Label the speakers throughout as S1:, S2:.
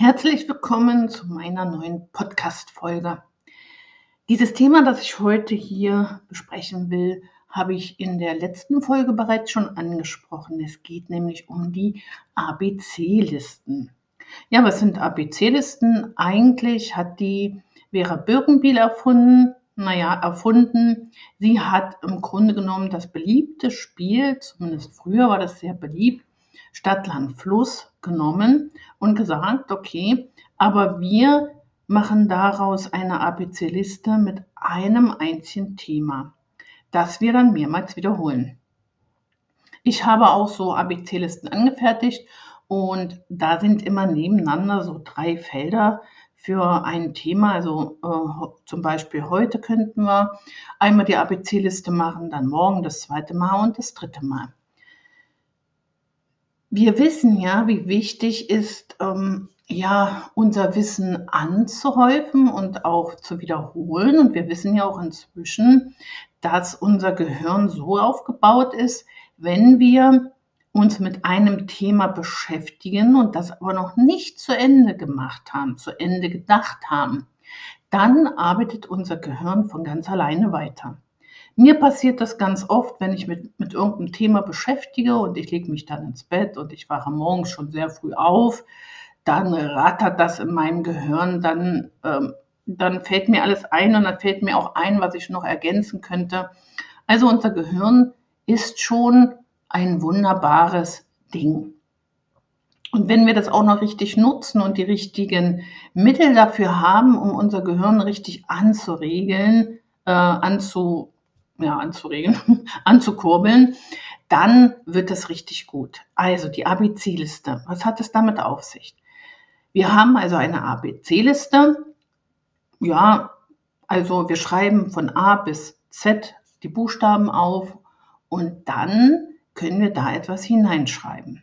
S1: Herzlich willkommen zu meiner neuen Podcast-Folge. Dieses Thema, das ich heute hier besprechen will, habe ich in der letzten Folge bereits schon angesprochen. Es geht nämlich um die ABC-Listen. Ja, was sind ABC-Listen? Eigentlich hat die Vera Birkenbiel erfunden. Naja, erfunden. Sie hat im Grunde genommen das beliebte Spiel, zumindest früher war das sehr beliebt, Stadt, Land, Fluss genommen und gesagt, okay, aber wir machen daraus eine ABC-Liste mit einem einzigen Thema, das wir dann mehrmals wiederholen. Ich habe auch so ABC-Listen angefertigt und da sind immer nebeneinander so drei Felder für ein Thema. Also äh, zum Beispiel heute könnten wir einmal die ABC-Liste machen, dann morgen das zweite Mal und das dritte Mal. Wir wissen ja, wie wichtig ist, ähm, ja, unser Wissen anzuhäufen und auch zu wiederholen. Und wir wissen ja auch inzwischen, dass unser Gehirn so aufgebaut ist, wenn wir uns mit einem Thema beschäftigen und das aber noch nicht zu Ende gemacht haben, zu Ende gedacht haben, dann arbeitet unser Gehirn von ganz alleine weiter. Mir passiert das ganz oft, wenn ich mit, mit irgendeinem Thema beschäftige und ich lege mich dann ins Bett und ich wache morgens schon sehr früh auf, dann rattert das in meinem Gehirn, dann, ähm, dann fällt mir alles ein und dann fällt mir auch ein, was ich noch ergänzen könnte. Also unser Gehirn ist schon ein wunderbares Ding. Und wenn wir das auch noch richtig nutzen und die richtigen Mittel dafür haben, um unser Gehirn richtig anzuregeln, äh, anzu, ja, anzuregen, anzukurbeln, dann wird es richtig gut. Also die ABC-Liste. Was hat es damit auf sich? Wir haben also eine ABC-Liste. Ja, also wir schreiben von A bis Z die Buchstaben auf und dann können wir da etwas hineinschreiben.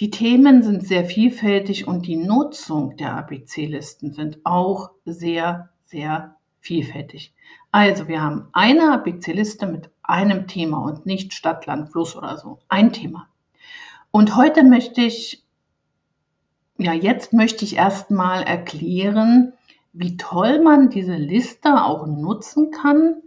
S1: Die Themen sind sehr vielfältig und die Nutzung der ABC-Listen sind auch sehr, sehr vielfältig. Also wir haben eine ABC-Liste mit einem Thema und nicht Stadt, Land, Fluss oder so. Ein Thema. Und heute möchte ich, ja, jetzt möchte ich erstmal erklären, wie toll man diese Liste auch nutzen kann,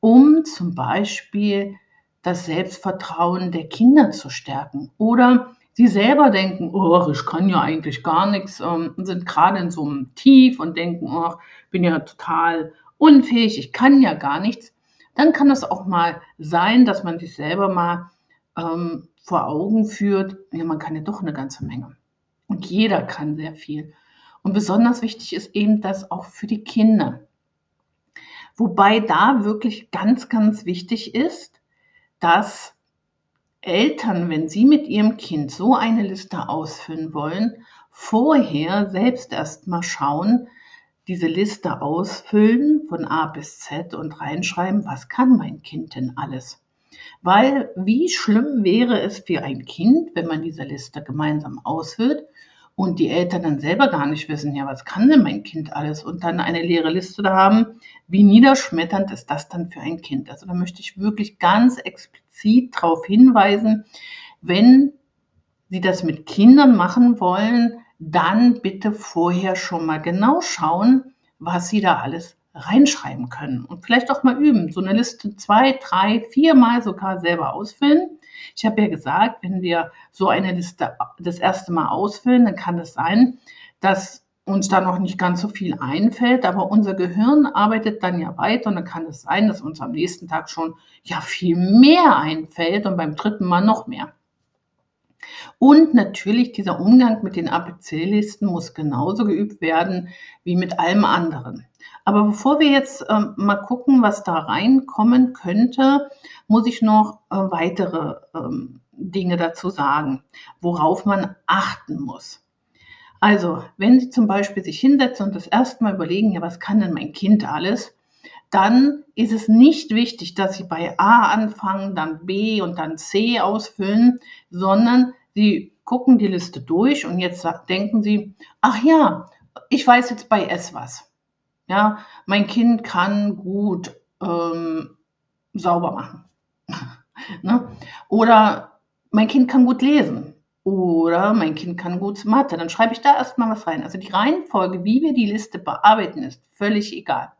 S1: um zum Beispiel das Selbstvertrauen der Kinder zu stärken oder sie selber denken, oh, ich kann ja eigentlich gar nichts, ähm, sind gerade in so einem Tief und denken, oh, bin ja total unfähig, ich kann ja gar nichts, dann kann es auch mal sein, dass man sich selber mal ähm, vor Augen führt, ja, man kann ja doch eine ganze Menge. Und jeder kann sehr viel. Und besonders wichtig ist eben das auch für die Kinder. Wobei da wirklich ganz, ganz wichtig ist, dass Eltern, wenn sie mit ihrem Kind so eine Liste ausfüllen wollen, vorher selbst erst mal schauen, diese Liste ausfüllen von A bis Z und reinschreiben, was kann mein Kind denn alles? Weil wie schlimm wäre es für ein Kind, wenn man diese Liste gemeinsam ausfüllt und die Eltern dann selber gar nicht wissen, ja, was kann denn mein Kind alles und dann eine leere Liste da haben, wie niederschmetternd ist das dann für ein Kind? Also da möchte ich wirklich ganz explizit darauf hinweisen, wenn Sie das mit Kindern machen wollen, dann bitte vorher schon mal genau schauen, was Sie da alles reinschreiben können und vielleicht auch mal üben. So eine Liste zwei, drei, viermal sogar selber ausfüllen. Ich habe ja gesagt, wenn wir so eine Liste das erste Mal ausfüllen, dann kann es sein, dass uns da noch nicht ganz so viel einfällt, aber unser Gehirn arbeitet dann ja weiter und dann kann es sein, dass uns am nächsten Tag schon ja viel mehr einfällt und beim dritten Mal noch mehr. Und natürlich dieser Umgang mit den ABC-Listen muss genauso geübt werden wie mit allem anderen. Aber bevor wir jetzt ähm, mal gucken, was da reinkommen könnte, muss ich noch äh, weitere ähm, Dinge dazu sagen, worauf man achten muss. Also, wenn Sie zum Beispiel sich hinsetzen und das erste Mal überlegen, ja, was kann denn mein Kind alles? Dann ist es nicht wichtig, dass Sie bei A anfangen, dann B und dann C ausfüllen, sondern Sie gucken die Liste durch und jetzt denken Sie, ach ja, ich weiß jetzt bei S was. Ja, mein Kind kann gut ähm, sauber machen. ne? Oder mein Kind kann gut lesen. Oder mein Kind kann gut Mathe. Dann schreibe ich da erstmal was rein. Also die Reihenfolge, wie wir die Liste bearbeiten, ist völlig egal.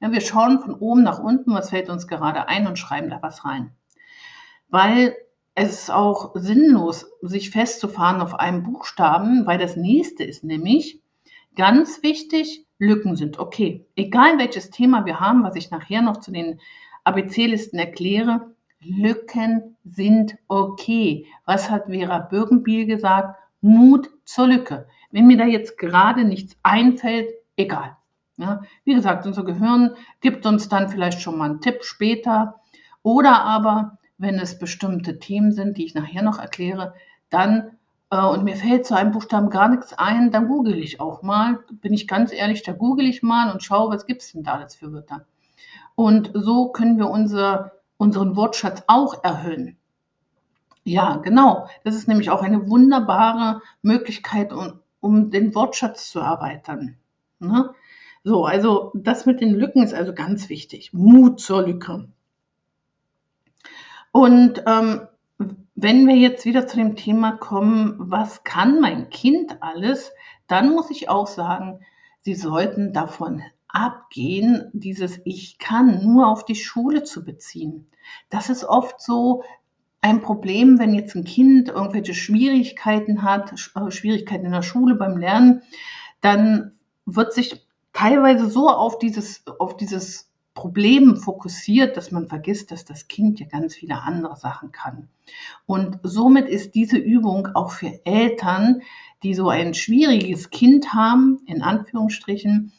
S1: Ja, wir schauen von oben nach unten, was fällt uns gerade ein und schreiben da was rein. Weil es ist auch sinnlos, sich festzufahren auf einem Buchstaben, weil das nächste ist nämlich ganz wichtig, Lücken sind okay. Egal welches Thema wir haben, was ich nachher noch zu den ABC-Listen erkläre, Lücken sind okay. Was hat Vera Birkenbiel gesagt? Mut zur Lücke. Wenn mir da jetzt gerade nichts einfällt, egal. Ja, wie gesagt, unser Gehirn gibt uns dann vielleicht schon mal einen Tipp später. Oder aber, wenn es bestimmte Themen sind, die ich nachher noch erkläre, dann äh, und mir fällt zu einem Buchstaben gar nichts ein, dann google ich auch mal. Bin ich ganz ehrlich, da google ich mal und schaue, was gibt es denn da alles für Wörter. Und so können wir unser unseren Wortschatz auch erhöhen. Ja, genau. Das ist nämlich auch eine wunderbare Möglichkeit, um, um den Wortschatz zu erweitern. Ne? So, also das mit den Lücken ist also ganz wichtig. Mut zur Lücke. Und ähm, wenn wir jetzt wieder zu dem Thema kommen, was kann mein Kind alles, dann muss ich auch sagen, Sie sollten davon abgehen, dieses Ich kann nur auf die Schule zu beziehen. Das ist oft so ein Problem, wenn jetzt ein Kind irgendwelche Schwierigkeiten hat, äh, Schwierigkeiten in der Schule beim Lernen, dann wird sich teilweise so auf dieses, auf dieses Problem fokussiert, dass man vergisst, dass das Kind ja ganz viele andere Sachen kann. Und somit ist diese Übung auch für Eltern, die so ein schwieriges Kind haben, in Anführungsstrichen,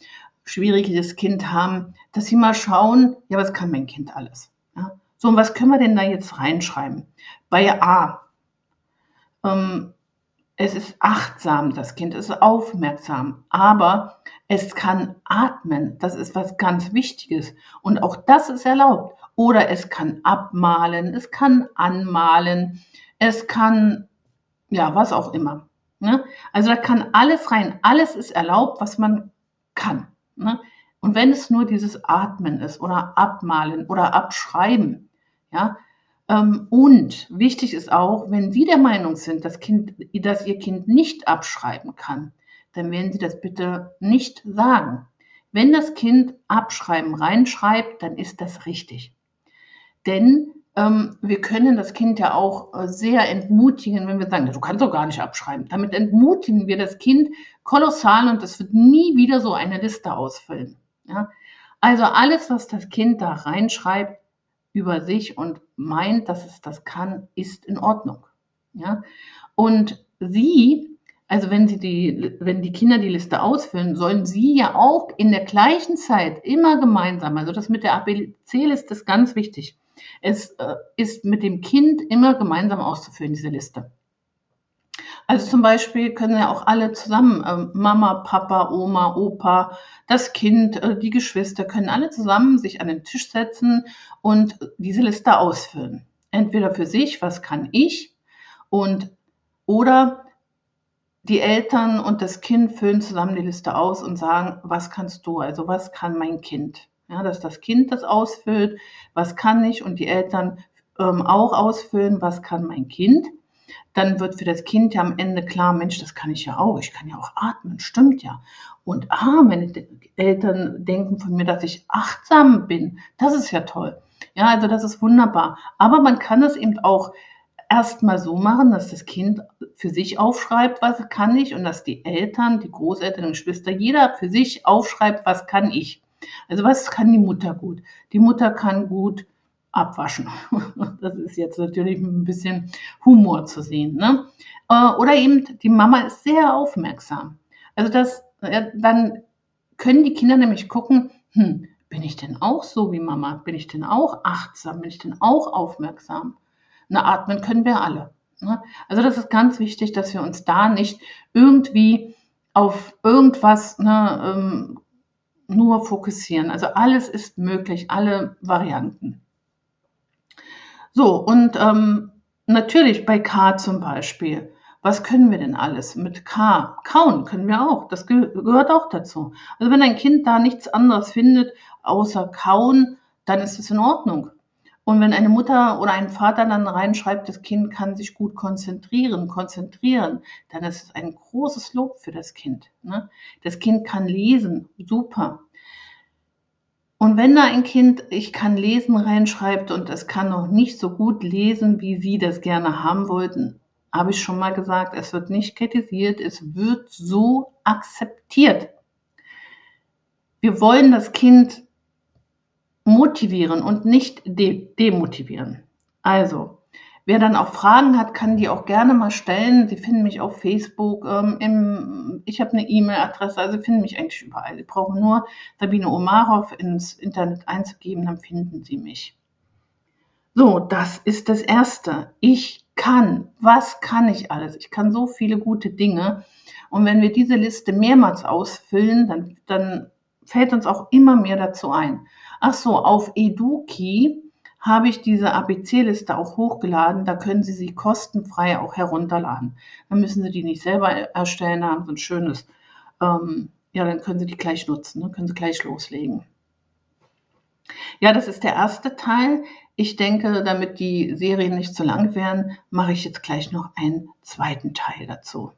S1: schwieriges Kind haben, dass sie mal schauen, ja, was kann mein Kind alles? Ja? So, und was können wir denn da jetzt reinschreiben? Bei A, ähm, es ist achtsam, das Kind ist aufmerksam, aber es kann atmen, das ist was ganz Wichtiges und auch das ist erlaubt. Oder es kann abmalen, es kann anmalen, es kann, ja, was auch immer. Ne? Also da kann alles rein, alles ist erlaubt, was man kann. Ne? Und wenn es nur dieses Atmen ist oder Abmalen oder Abschreiben, ja, ähm, und wichtig ist auch, wenn Sie der Meinung sind, dass, kind, dass Ihr Kind nicht abschreiben kann, dann werden Sie das bitte nicht sagen. Wenn das Kind Abschreiben reinschreibt, dann ist das richtig. Denn wir können das Kind ja auch äh, sehr entmutigen, wenn wir sagen, du kannst doch gar nicht abschreiben. Damit entmutigen wir das Kind kolossal und es wird nie wieder so eine Liste ausfüllen. Ja? Also alles, was das Kind da reinschreibt über sich und meint, dass es das kann, ist in Ordnung. Ja? Und Sie, also wenn, Sie die, wenn die Kinder die Liste ausfüllen, sollen Sie ja auch in der gleichen Zeit immer gemeinsam, also das mit der ABC-Liste ist ganz wichtig, es äh, ist mit dem Kind immer gemeinsam auszufüllen, diese Liste. Also zum Beispiel können ja auch alle zusammen, äh, Mama, Papa, Oma, Opa, das Kind, äh, die Geschwister, können alle zusammen sich an den Tisch setzen und diese Liste ausfüllen. Entweder für sich, was kann ich, und oder die Eltern und das Kind füllen zusammen die Liste aus und sagen, was kannst du, also was kann mein Kind. Ja, dass das Kind das ausfüllt, was kann ich und die Eltern ähm, auch ausfüllen, was kann mein Kind. Dann wird für das Kind ja am Ende klar, Mensch, das kann ich ja auch, ich kann ja auch atmen, stimmt ja. Und ah, meine Eltern denken von mir, dass ich achtsam bin, das ist ja toll. Ja, also das ist wunderbar. Aber man kann es eben auch erstmal so machen, dass das Kind für sich aufschreibt, was kann ich, und dass die Eltern, die Großeltern und Geschwister, jeder für sich aufschreibt, was kann ich. Also was kann die Mutter gut? Die Mutter kann gut abwaschen. Das ist jetzt natürlich ein bisschen Humor zu sehen. Ne? Äh, oder eben die Mama ist sehr aufmerksam. Also das, dann können die Kinder nämlich gucken, hm, bin ich denn auch so wie Mama? Bin ich denn auch achtsam? Bin ich denn auch aufmerksam? Na, atmen können wir alle. Ne? Also das ist ganz wichtig, dass wir uns da nicht irgendwie auf irgendwas ne, ähm, nur fokussieren. Also alles ist möglich, alle Varianten. So, und ähm, natürlich bei K zum Beispiel. Was können wir denn alles mit K? Kauen können wir auch. Das ge gehört auch dazu. Also wenn ein Kind da nichts anderes findet außer Kauen, dann ist es in Ordnung. Und wenn eine Mutter oder ein Vater dann reinschreibt, das Kind kann sich gut konzentrieren, konzentrieren, dann ist es ein großes Lob für das Kind. Ne? Das Kind kann lesen, super. Und wenn da ein Kind, ich kann lesen, reinschreibt und es kann noch nicht so gut lesen, wie Sie das gerne haben wollten, habe ich schon mal gesagt, es wird nicht kritisiert, es wird so akzeptiert. Wir wollen das Kind motivieren und nicht de demotivieren. Also, wer dann auch Fragen hat, kann die auch gerne mal stellen. Sie finden mich auf Facebook, ähm, im, ich habe eine E-Mail-Adresse, also finden mich eigentlich überall. Sie brauchen nur Sabine Omarov ins Internet einzugeben, dann finden Sie mich. So, das ist das Erste. Ich kann. Was kann ich alles? Ich kann so viele gute Dinge. Und wenn wir diese Liste mehrmals ausfüllen, dann, dann fällt uns auch immer mehr dazu ein. Ach so, auf Eduki habe ich diese ABC-Liste auch hochgeladen. Da können Sie sie kostenfrei auch herunterladen. Dann müssen Sie die nicht selber erstellen, da haben Sie ein schönes, ähm, ja, dann können Sie die gleich nutzen, ne? können Sie gleich loslegen. Ja, das ist der erste Teil. Ich denke, damit die Serien nicht zu lang werden, mache ich jetzt gleich noch einen zweiten Teil dazu.